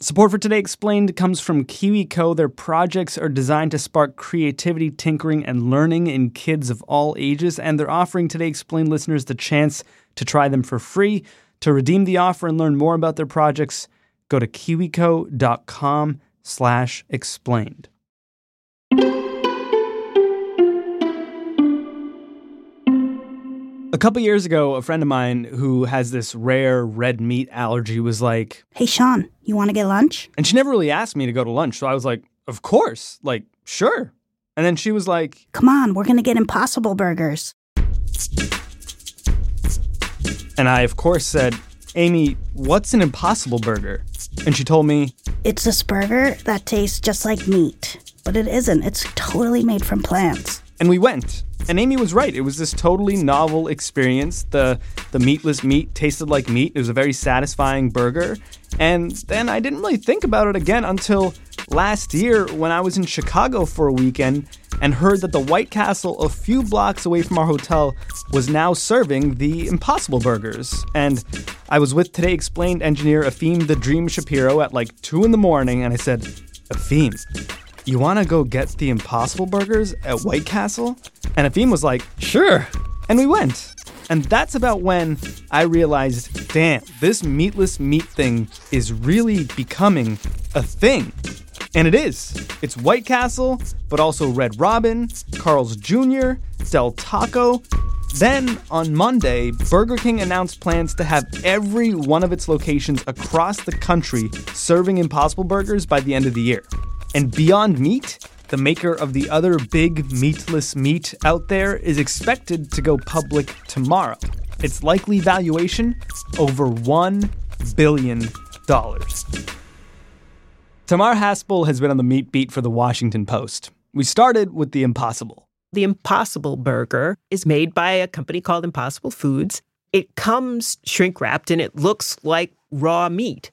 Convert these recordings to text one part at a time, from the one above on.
Support for Today Explained comes from KiwiCo. Their projects are designed to spark creativity, tinkering, and learning in kids of all ages, and they're offering Today Explained listeners the chance to try them for free. To redeem the offer and learn more about their projects, go to kiwico.com slash explained. A couple years ago, a friend of mine who has this rare red meat allergy was like, Hey, Sean, you want to get lunch? and she never really asked me to go to lunch. So I was like, Of course, like, sure. And then she was like, Come on, we're going to get Impossible Burgers. and I, of course, said, Amy, what's an impossible burger? And she told me, It's this burger that tastes just like meat, but it isn't. It's totally made from plants. and we went. And Amy was right. It was this totally novel experience. The the meatless meat tasted like meat. It was a very satisfying burger. And then I didn't really think about it again until last year when I was in Chicago for a weekend and heard that the White Castle a few blocks away from our hotel was now serving the Impossible Burgers. And I was with Today Explained engineer Efim the Dream Shapiro at like 2 in the morning and I said, Efim, you want to go get the Impossible Burgers at White Castle? And Efim was like, sure. And we went. And that's about when I realized, damn, this meatless meat thing is really becoming a thing. And it is. It's White Castle, but also Red Robin, Carl's Jr., Del Taco. Then on Monday, Burger King announced plans to have every one of its locations across the country serving Impossible Burgers by the end of the year. And Beyond Meat, the maker of the other big meatless meat out there, is expected to go public tomorrow. Its likely valuation over $1 billion. Tamar Haspel has been on the meat beat for the Washington Post. We started with the impossible. The Impossible Burger is made by a company called Impossible Foods. It comes shrink wrapped and it looks like raw meat.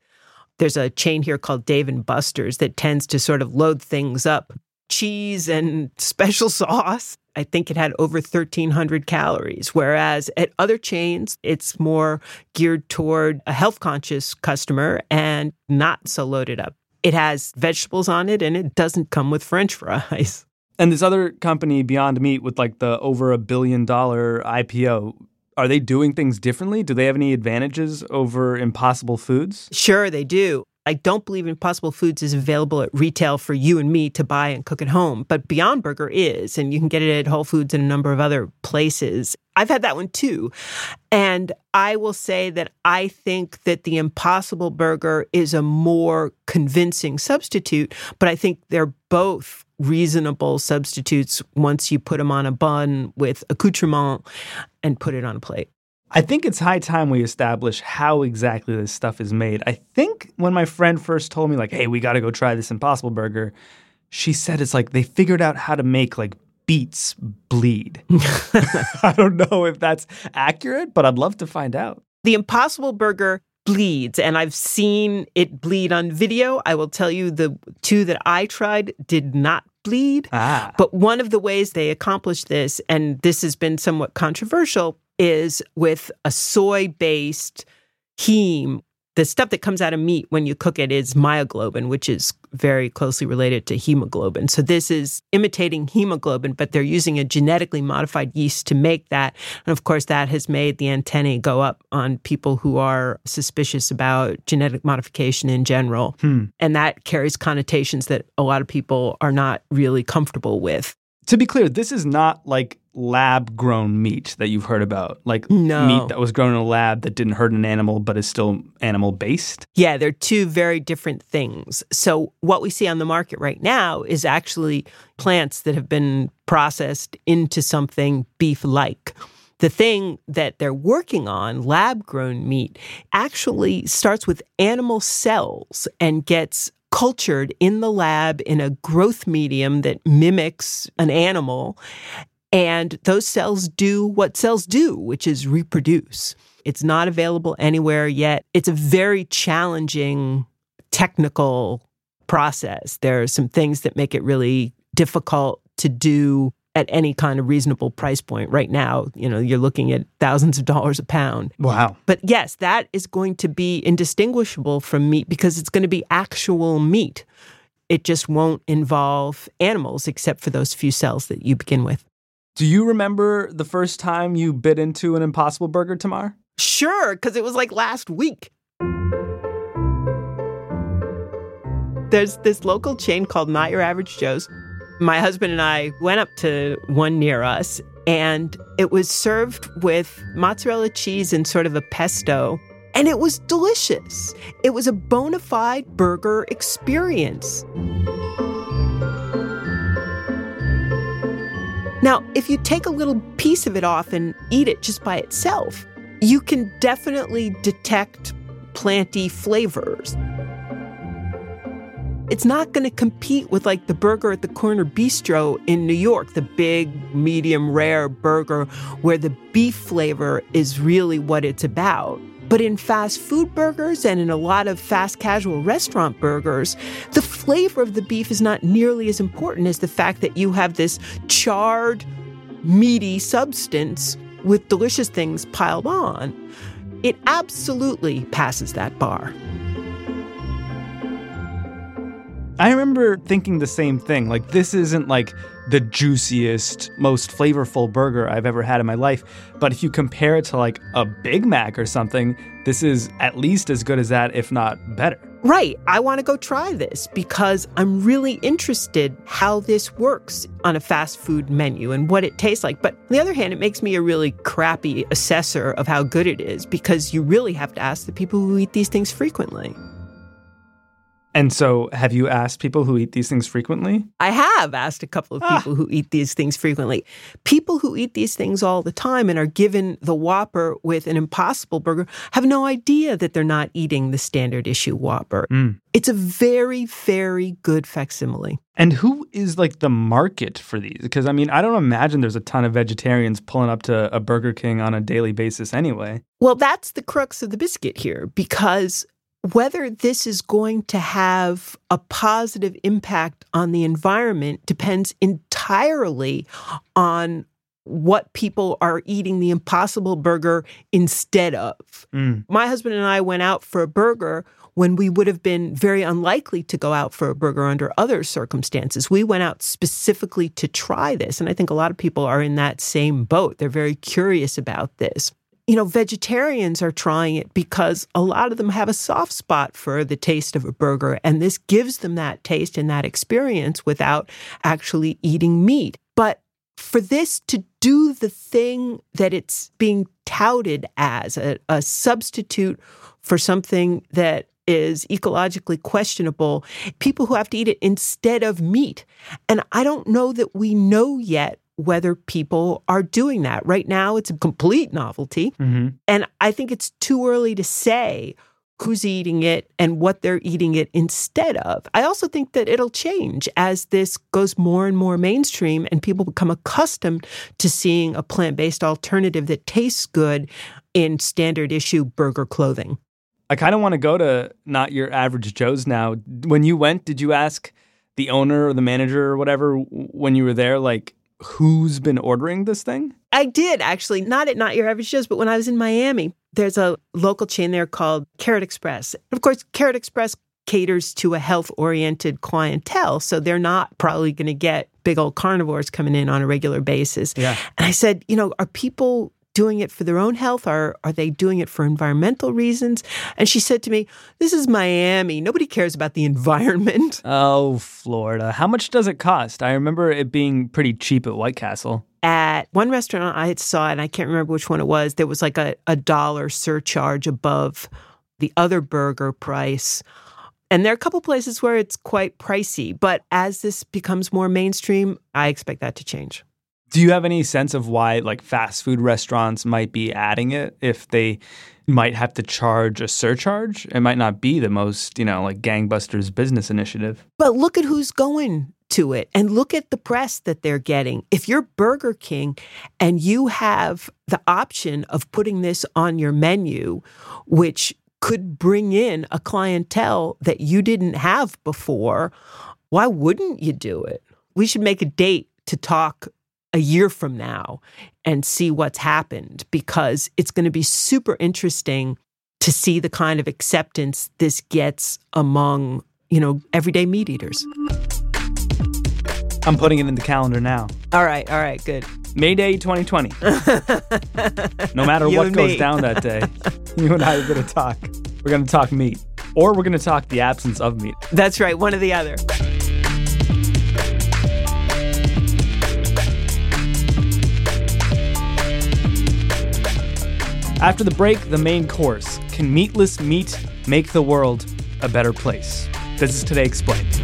There's a chain here called Dave and Buster's that tends to sort of load things up cheese and special sauce. I think it had over 1,300 calories, whereas at other chains, it's more geared toward a health conscious customer and not so loaded up. It has vegetables on it and it doesn't come with french fries. And this other company, Beyond Meat, with like the over a billion dollar IPO, are they doing things differently? Do they have any advantages over Impossible Foods? Sure, they do. I don't believe Impossible Foods is available at retail for you and me to buy and cook at home, but Beyond Burger is, and you can get it at Whole Foods and a number of other places. I've had that one too. And I will say that I think that the Impossible Burger is a more convincing substitute, but I think they're both reasonable substitutes once you put them on a bun with accoutrement and put it on a plate. I think it's high time we establish how exactly this stuff is made. I think when my friend first told me, like, hey, we got to go try this Impossible Burger, she said it's like they figured out how to make like beets bleed. I don't know if that's accurate, but I'd love to find out. The Impossible Burger bleeds, and I've seen it bleed on video. I will tell you the two that I tried did not bleed. Ah. But one of the ways they accomplished this, and this has been somewhat controversial, is with a soy based heme. The stuff that comes out of meat when you cook it is myoglobin, which is very closely related to hemoglobin. So this is imitating hemoglobin, but they're using a genetically modified yeast to make that. And of course, that has made the antennae go up on people who are suspicious about genetic modification in general. Hmm. And that carries connotations that a lot of people are not really comfortable with. To be clear, this is not like lab grown meat that you've heard about, like No. meat that was grown in a lab that didn't hurt an animal but is still animal based. Yeah, they're two very different things. So, what we see on the market right now is actually plants that have been processed into something beef like. The thing that they're working on, lab grown meat, actually starts with animal cells and gets cultured in the lab in a growth medium that mimics an animal. And those cells do what cells do, which is reproduce. It's not available anywhere yet. It's a very challenging technical process. There are some things that make it really difficult to do at any kind of reasonable price point. Right now, you know, you're looking at thousands of dollars a pound. Wow. But yes, that is going to be indistinguishable from meat because it's going to be actual meat. It just won't involve animals except for those few cells that you begin with. Do you remember the first time you bit into an Impossible Burger, Tamar? Sure, because it was like last week. There's this local chain called Not Your Average Joe's. My husband and I went up to one near us, and it was served with mozzarella cheese and sort of a pesto. And it was delicious. It was a bona fide burger experience. Now, if you take a little piece of it off and eat it just by itself, you can definitely detect planty flavors. It's not going to compete with like the burger at the corner bistro in New York, the big, medium rare burger where the beef flavor is really what it's about. But in fast food burgers and in a lot of fast casual restaurant burgers, the flavor of the beef is not nearly as important as the fact that you have this charred, meaty substance with delicious things piled on. It absolutely passes that bar. I remember thinking the same thing. Like, this isn't like the juiciest, most flavorful burger I've ever had in my life. But if you compare it to like a Big Mac or something, this is at least as good as that, if not better. Right. I want to go try this because I'm really interested how this works on a fast food menu and what it tastes like. But on the other hand, it makes me a really crappy assessor of how good it is because you really have to ask the people who eat these things frequently. And so, have you asked people who eat these things frequently? I have asked a couple of Ah. people who eat these things frequently. People who eat these things all the time and are given the Whopper with an Impossible Burger have no idea that they're not eating the standard issue Whopper. Mm. It's a very, very good facsimile. And who is like the market for these? Because I mean, I don't imagine there's a ton of vegetarians pulling up to a Burger King on a daily basis anyway. Well, that's the crux of the biscuit here because whether this is going to have a positive impact on the environment depends entirely on what people are eating the impossible burger instead of. Mm. My husband and I went out for a burger when we would have been very unlikely to go out for a burger under other circumstances. We went out specifically to try this. And I think a lot of people are in that same boat. They're very curious about this. You know, vegetarians are trying it because a lot of them have a soft spot for the taste of a burger, and this gives them that taste and that experience without actually eating meat. But for this to do the thing that it's being touted as a, a substitute for something that is ecologically questionable, people who have to eat it instead of meat. And I don't know that we know yet whether people are doing that. Right now, it's a complete novelty. hmm And I think it's too early to say who's eating it and what they're eating it instead of. I also think that it'll change as this goes more and more mainstream and people become accustomed to seeing a plant based alternative that tastes good in standard issue burger clothing. I kind of want to go to not your average Joe's now. When you went, did you ask the owner or the manager or whatever when you were there, like, who's been ordering this thing? I did actually, not at Not Your Average Joe's, but when I was in Miami, there's a local chain there called Carrot Express. Of course, Carrot Express caters to a health oriented clientele. So they're not probably going to get big old carnivores coming in on a regular basis. Yeah. And I said, you know, are people doing it for their own health or are they doing it for environmental reasons? And she said to me, This is Miami. Nobody cares about the environment. Oh, Florida. How much does it cost? I remember it being pretty cheap at White Castle. at one restaurant I saw, and I can't remember which one it was, there was like a, a dollar surcharge above the other burger price. And there are a couple places where it's quite pricey, but as this becomes more mainstream, I expect that to change. Do you have any sense of why like fast food restaurants might be adding it if they might have to charge a surcharge? It might not be the most, you know, like gangbusters business initiative. But look at who's going to it and look at the press that they're getting. If you're Burger King and you have the option of putting this on your menu, which could bring in a clientele that you didn't have before, why wouldn't you do it? We should make a date to talk a year from now and see what's happened because it's going to be super interesting to see the kind of acceptance this gets among, you know, everyday meat eaters. I'm putting it in the calendar now. All right, all right, good. May Day 2020. no matter what goes me. down that day, you and I are going to talk. We're going to talk meat. Or we're going to talk the absence of meat. That's right, one or the other. After the break, the main course Can meatless meat make the world a better place? This is Today Explained.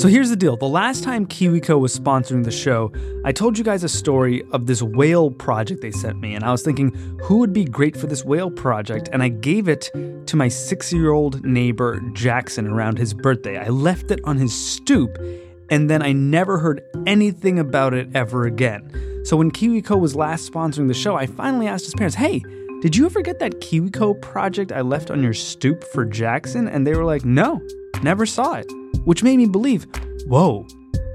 So here's the deal. The last time KiwiCo was sponsoring the show, I told you guys a story of this whale project they sent me, and I was thinking who would be great for this whale project, and I gave it to my six year old neighbor Jackson around his birthday. I left it on his stoop, and then I never heard anything about it ever again. So when KiwiCo was last sponsoring the show, I finally asked his parents, hey, did you ever get that KiwiCo project I left on your stoop for Jackson? And they were like, no, never saw it which made me believe, whoa,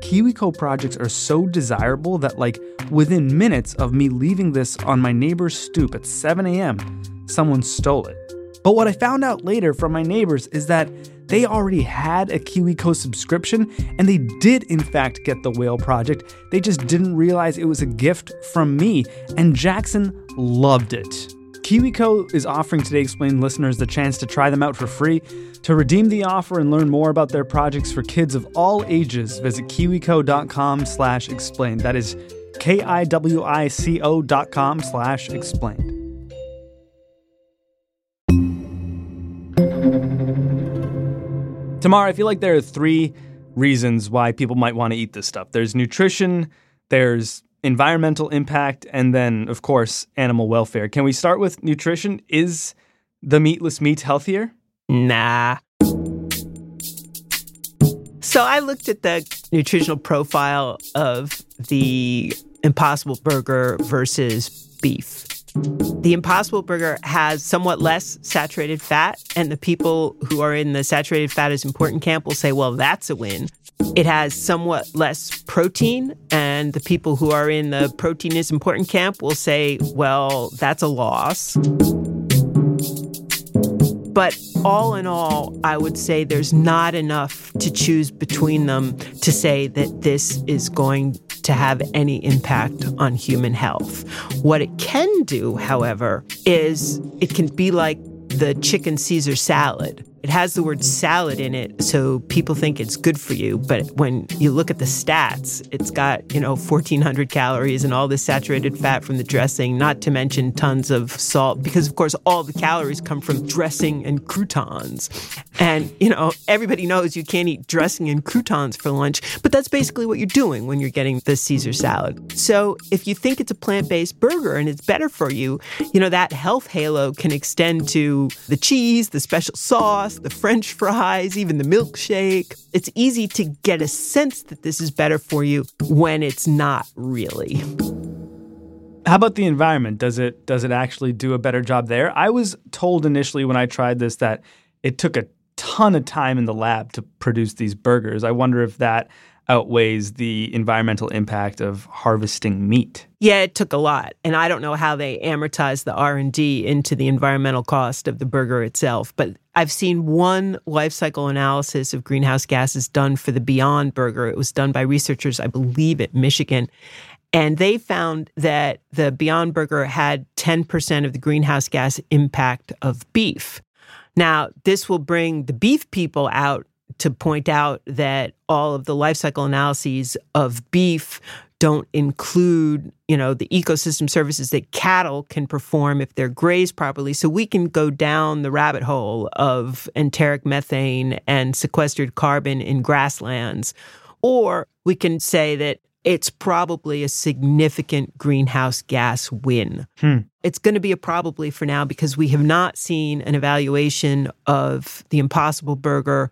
KiwiCo projects are so desirable that, like, within minutes of me leaving this on my neighbor's stoop at 7 a.m., someone stole it. But what I found out later from my neighbors is that they already had a KiwiCo subscription and they did, in fact, get the whale project. They just didn't realize it was a gift from me, and Jackson loved it. KiwiCo is offering Today Explained listeners the chance to try them out for free. To redeem the offer and learn more about their projects for kids of all ages, visit kiwico.com slash explained. That is K-I-W-I-C-O dot com slash explained. Tamar, I feel like there are three reasons why people might want to eat this stuff. There's nutrition, there's environmental impact, and then, of course, animal welfare. Can we start with nutrition? Is the meatless meat healthier? Nah. So I looked at the nutritional profile of the Impossible Burger versus beef. The Impossible Burger has somewhat less saturated fat, and the people who are in the saturated fat is important camp will say, well, that's a win. It has somewhat less protein, and the people who are in the protein is important camp will say, well, that's a loss. But all in all, I would say there's not enough to choose between them to say that this is going to have any impact on human health. What it can do, however, is it can be like the chicken Caesar salad. It has the word salad in it, so people think it's good for you. But when you look at the stats, it's got, you know, 1,400 calories and all this saturated fat from the dressing, not to mention tons of salt, because, of course, all the calories come from dressing and croutons. And, you know, everybody knows you can't eat dressing and croutons for lunch, but that's basically what you're doing when you're getting the Caesar salad. So if you think it's a plant based burger and it's better for you, you know, that health halo can extend to the cheese, the special sauce, the french fries, even the milkshake. It's easy to get a sense that this is better for you when it's not really. How about the environment? Does it does it actually do a better job there? I was told initially when I tried this that it took a ton of time in the lab to produce these burgers. I wonder if that outweighs the environmental impact of harvesting meat. Yeah, it took a lot, and I don't know how they amortize the R and D into the environmental cost of the burger itself. But I've seen one life cycle analysis of greenhouse gases done for the Beyond Burger. It was done by researchers, I believe, at Michigan. And they found that the Beyond Burger had 10% of the greenhouse gas impact of beef. Now, this will bring the beef people out to point out that all of the life cycle analyses of beef don't include, you know, the ecosystem services that cattle can perform if they're grazed properly. So we can go down the rabbit hole of enteric methane and sequestered carbon in grasslands. Or we can say that it's probably a significant greenhouse gas win. Hmm. It's going to be a probably for now because we have not seen an evaluation of the Impossible Burger.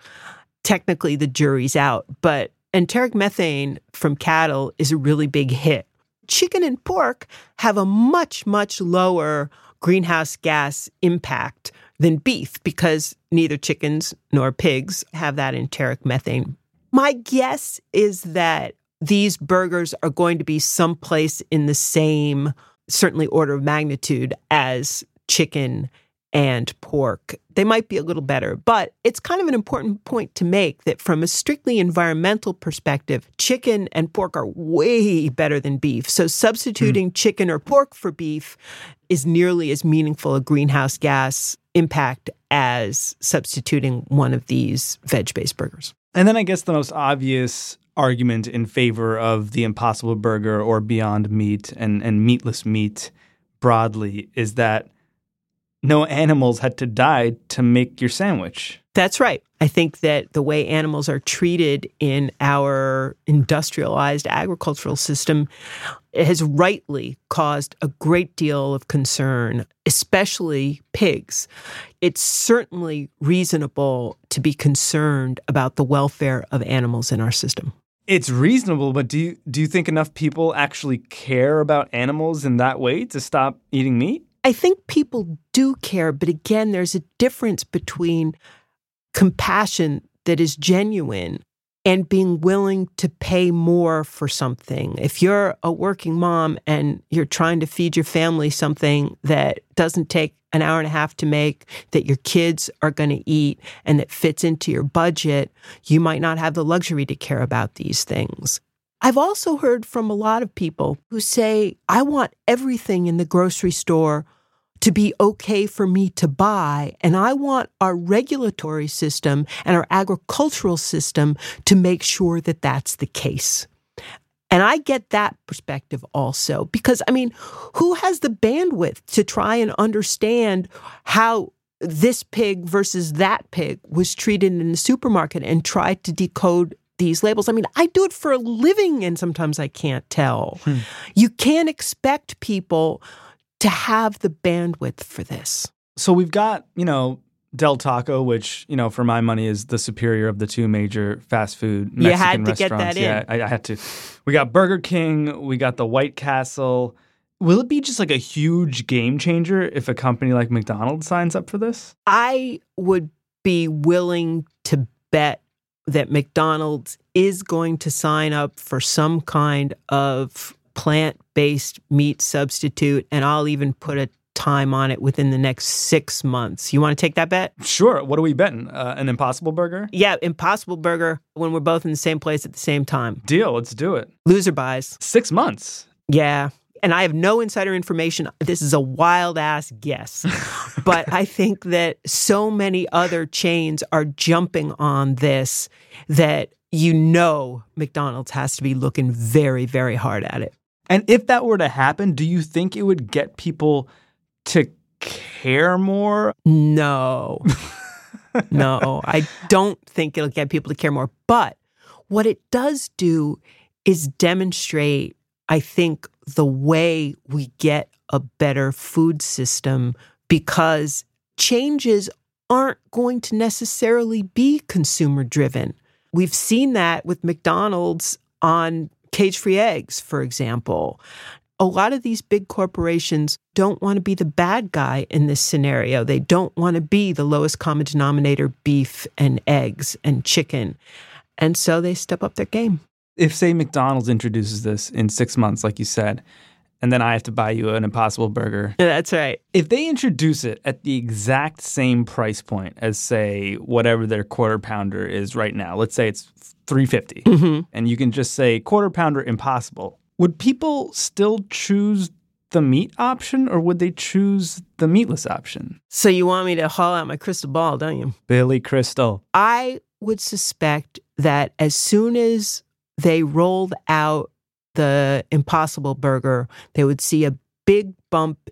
Technically, the jury's out, but enteric methane from cattle is a really big hit. chicken and pork have a much, much lower greenhouse gas impact than beef because neither chickens nor pigs have that enteric methane. My guess is that these burgers are going to be someplace in the same, certainly order of magnitude as chicken and pork. They might be a little better, but it's kind of an important point to make that from a strictly environmental perspective, chicken and pork are way better than beef. So substituting mm. chicken or pork for beef is nearly as meaningful a greenhouse gas impact as substituting one of these veg based burgers. And then I guess the most obvious argument in favor of the Impossible Burger or Beyond Meat and, and meatless meat broadly is that no animals had to die to make your sandwich. That's right. I think that the way animals are treated in our industrialized agricultural system has rightly caused a great deal of concern, especially pigs. It's certainly reasonable to be concerned about the welfare of animals in our system. It's reasonable, but do you do you think enough people actually care about animals in that way to stop eating meat? I think people do care, but again, there's a difference between compassion that is genuine and being willing to pay more for something. If you're a working mom and you're trying to feed your family something that doesn't take an hour and a half to make, that your kids are going to eat, and that fits into your budget, you might not have the luxury to care about these things. I've also heard from a lot of people who say, I want everything in the grocery store to be okay for me to buy. And I want our regulatory system and our agricultural system to make sure that that's the case. And I get that perspective also because, I mean, who has the bandwidth to try and understand how this pig versus that pig was treated in the supermarket and try to decode these labels. I mean, I do it for a living and sometimes I can't tell. Hmm. You can't expect people to have the bandwidth for this. So we've got, you know, Del Taco, which, you know, for my money is the superior of the two major fast food Mexican you had to restaurants. Get that yeah, in. I, I had to. We got Burger King, we got the White Castle. Will it be just like a huge game changer if a company like McDonald's signs up for this? I would be willing to bet that McDonald's is going to sign up for some kind of plant based meat substitute. And I'll even put a time on it within the next six months. You want to take that bet? Sure. What are we betting? Uh, an Impossible Burger? Yeah, Impossible Burger when we're both in the same place at the same time. Deal. Let's do it. Loser buys. Six months. Yeah and I have no insider information. This is a wild ass guess. but I think that so many other chains are jumping on this that you know McDonald's has to be looking very, very hard at it. And if that were to happen, do you think it would get people to care more? No. no, I don't think it'll get people to care more. But what it does do is demonstrate, I think, the way we get a better food system because changes aren't going to necessarily be consumer driven. We've seen that with McDonald's on cage free eggs, for example. A lot of these big corporations don't want to be the bad guy in this scenario. They don't want to be the lowest common denominator beef and eggs and chicken. And so they step up their game if say McDonald's introduces this in six months, like you said, and then I have to buy you an Impossible Burger. Yeah, That's right. If they introduce it at the exact same price point as say whatever their quarter pounder is right now, let's say it's 350 mm-hmm. and you can just say quarter pounder impossible, would people still choose the meat option or would they choose the meatless option? So you want me to haul out my crystal ball, don't you? Billy Crystal. I would suspect that as soon as they rolled out the Impossible Burger, they would see a big bump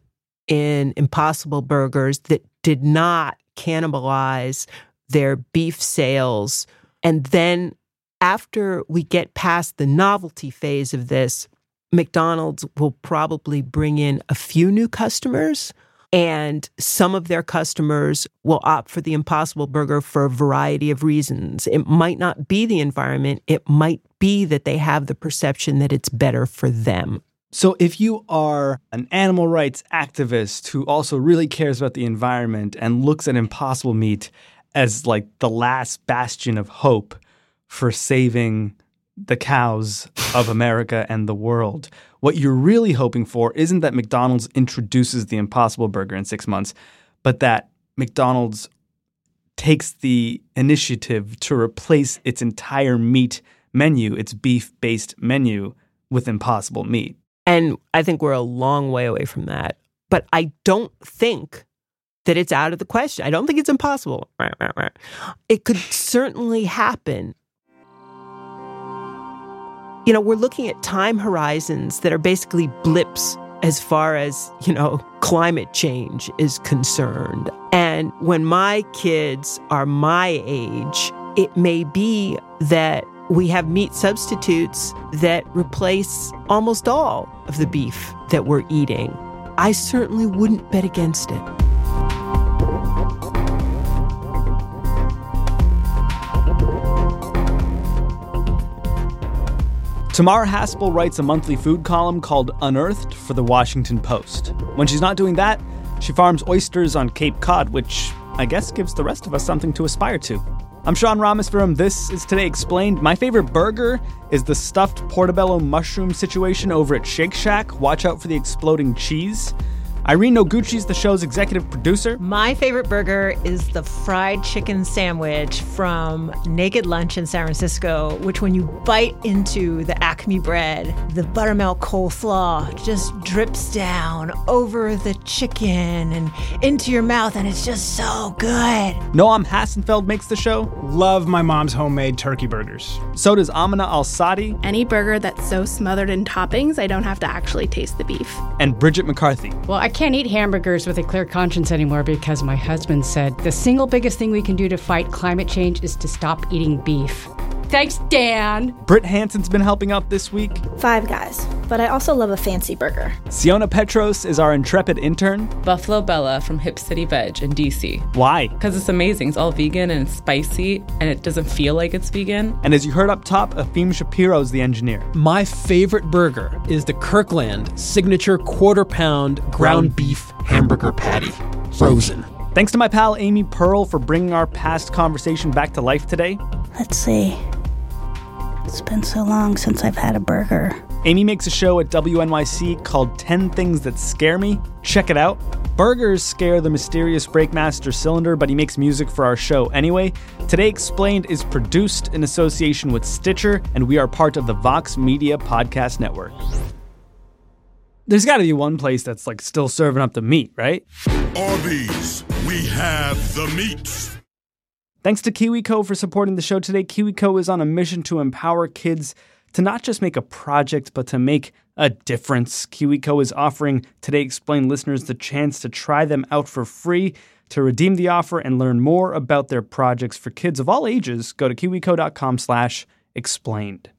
in Impossible Burgers that did not cannibalize their beef sales. And then after we get past the novelty phase of this, McDonald's will probably bring in a few new customers and some of their customers will opt for the Impossible Burger for a variety of reasons. It might not be the environment, it might be that they have the perception that it's better for them. So, if you are an animal rights activist who also really cares about the environment and looks at impossible meat as like the last bastion of hope for saving the cows of America and the world, what you're really hoping for isn't that McDonald's introduces the impossible burger in six months, but that McDonald's takes the initiative to replace its entire meat menu, its beef based menu, with impossible meat. And I think we're a long way away from that. But I don't think that it's out of the question. I don't think it's impossible. It could certainly happen. You know, we're looking at time horizons that are basically blips as far as, you know, climate change is concerned. And when my kids are my age, it may be that we have meat substitutes that replace almost all of the beef that we're eating. I certainly wouldn't bet against it. Tamar Haspel writes a monthly food column called Unearthed for the Washington Post. When she's not doing that, she farms oysters on Cape Cod, which I guess gives the rest of us something to aspire to. I'm Sean Rameswaram. This is Today Explained. My favorite burger is the stuffed portobello mushroom situation over at Shake Shack. Watch out for the exploding cheese. Irene Noguchi is the show's executive producer. My favorite burger is the fried chicken sandwich from Naked Lunch in San Francisco, which when you bite into the Acme bread, the buttermilk coleslaw just drips down over the chicken and into your mouth, and it's just so good. Noam Hassenfeld makes the show. Love my mom's homemade turkey burgers. So does Amina Al Sadi. Any burger that's so smothered in toppings, I don't have to actually taste the beef. And Bridget McCarthy. Well, I can't eat hamburgers with a clear conscience anymore because my husband said the single biggest thing we can do to fight climate change is to stop eating beef. Thanks, Dan. Britt Hansen's been helping out this week. Five guys, but I also love a fancy burger. Siona Petros is our intrepid intern. Buffalo Bella from Hip City Veg in DC. Why? Because it's amazing. It's all vegan and it's spicy and it doesn't feel like it's vegan. And as you heard up top, Efim Shapiro is the engineer. My favorite burger is the Kirkland signature quarter pound ground beef hamburger patty, frozen. Thanks to my pal Amy Pearl for bringing our past conversation back to life today. Let's see. It's been so long since I've had a burger. Amy makes a show at WNYC called 10 Things That Scare Me. Check it out. Burgers scare the mysterious Breakmaster Cylinder, but he makes music for our show anyway. Today Explained is produced in association with Stitcher, and we are part of the Vox Media Podcast Network. There's got to be one place that's like still serving up the meat, right? Arby's, we have the meat. Thanks to KiwiCo for supporting the show today. KiwiCo is on a mission to empower kids to not just make a project, but to make a difference. KiwiCo is offering Today Explained listeners the chance to try them out for free. To redeem the offer and learn more about their projects for kids of all ages, go to kiwico.com slash explained.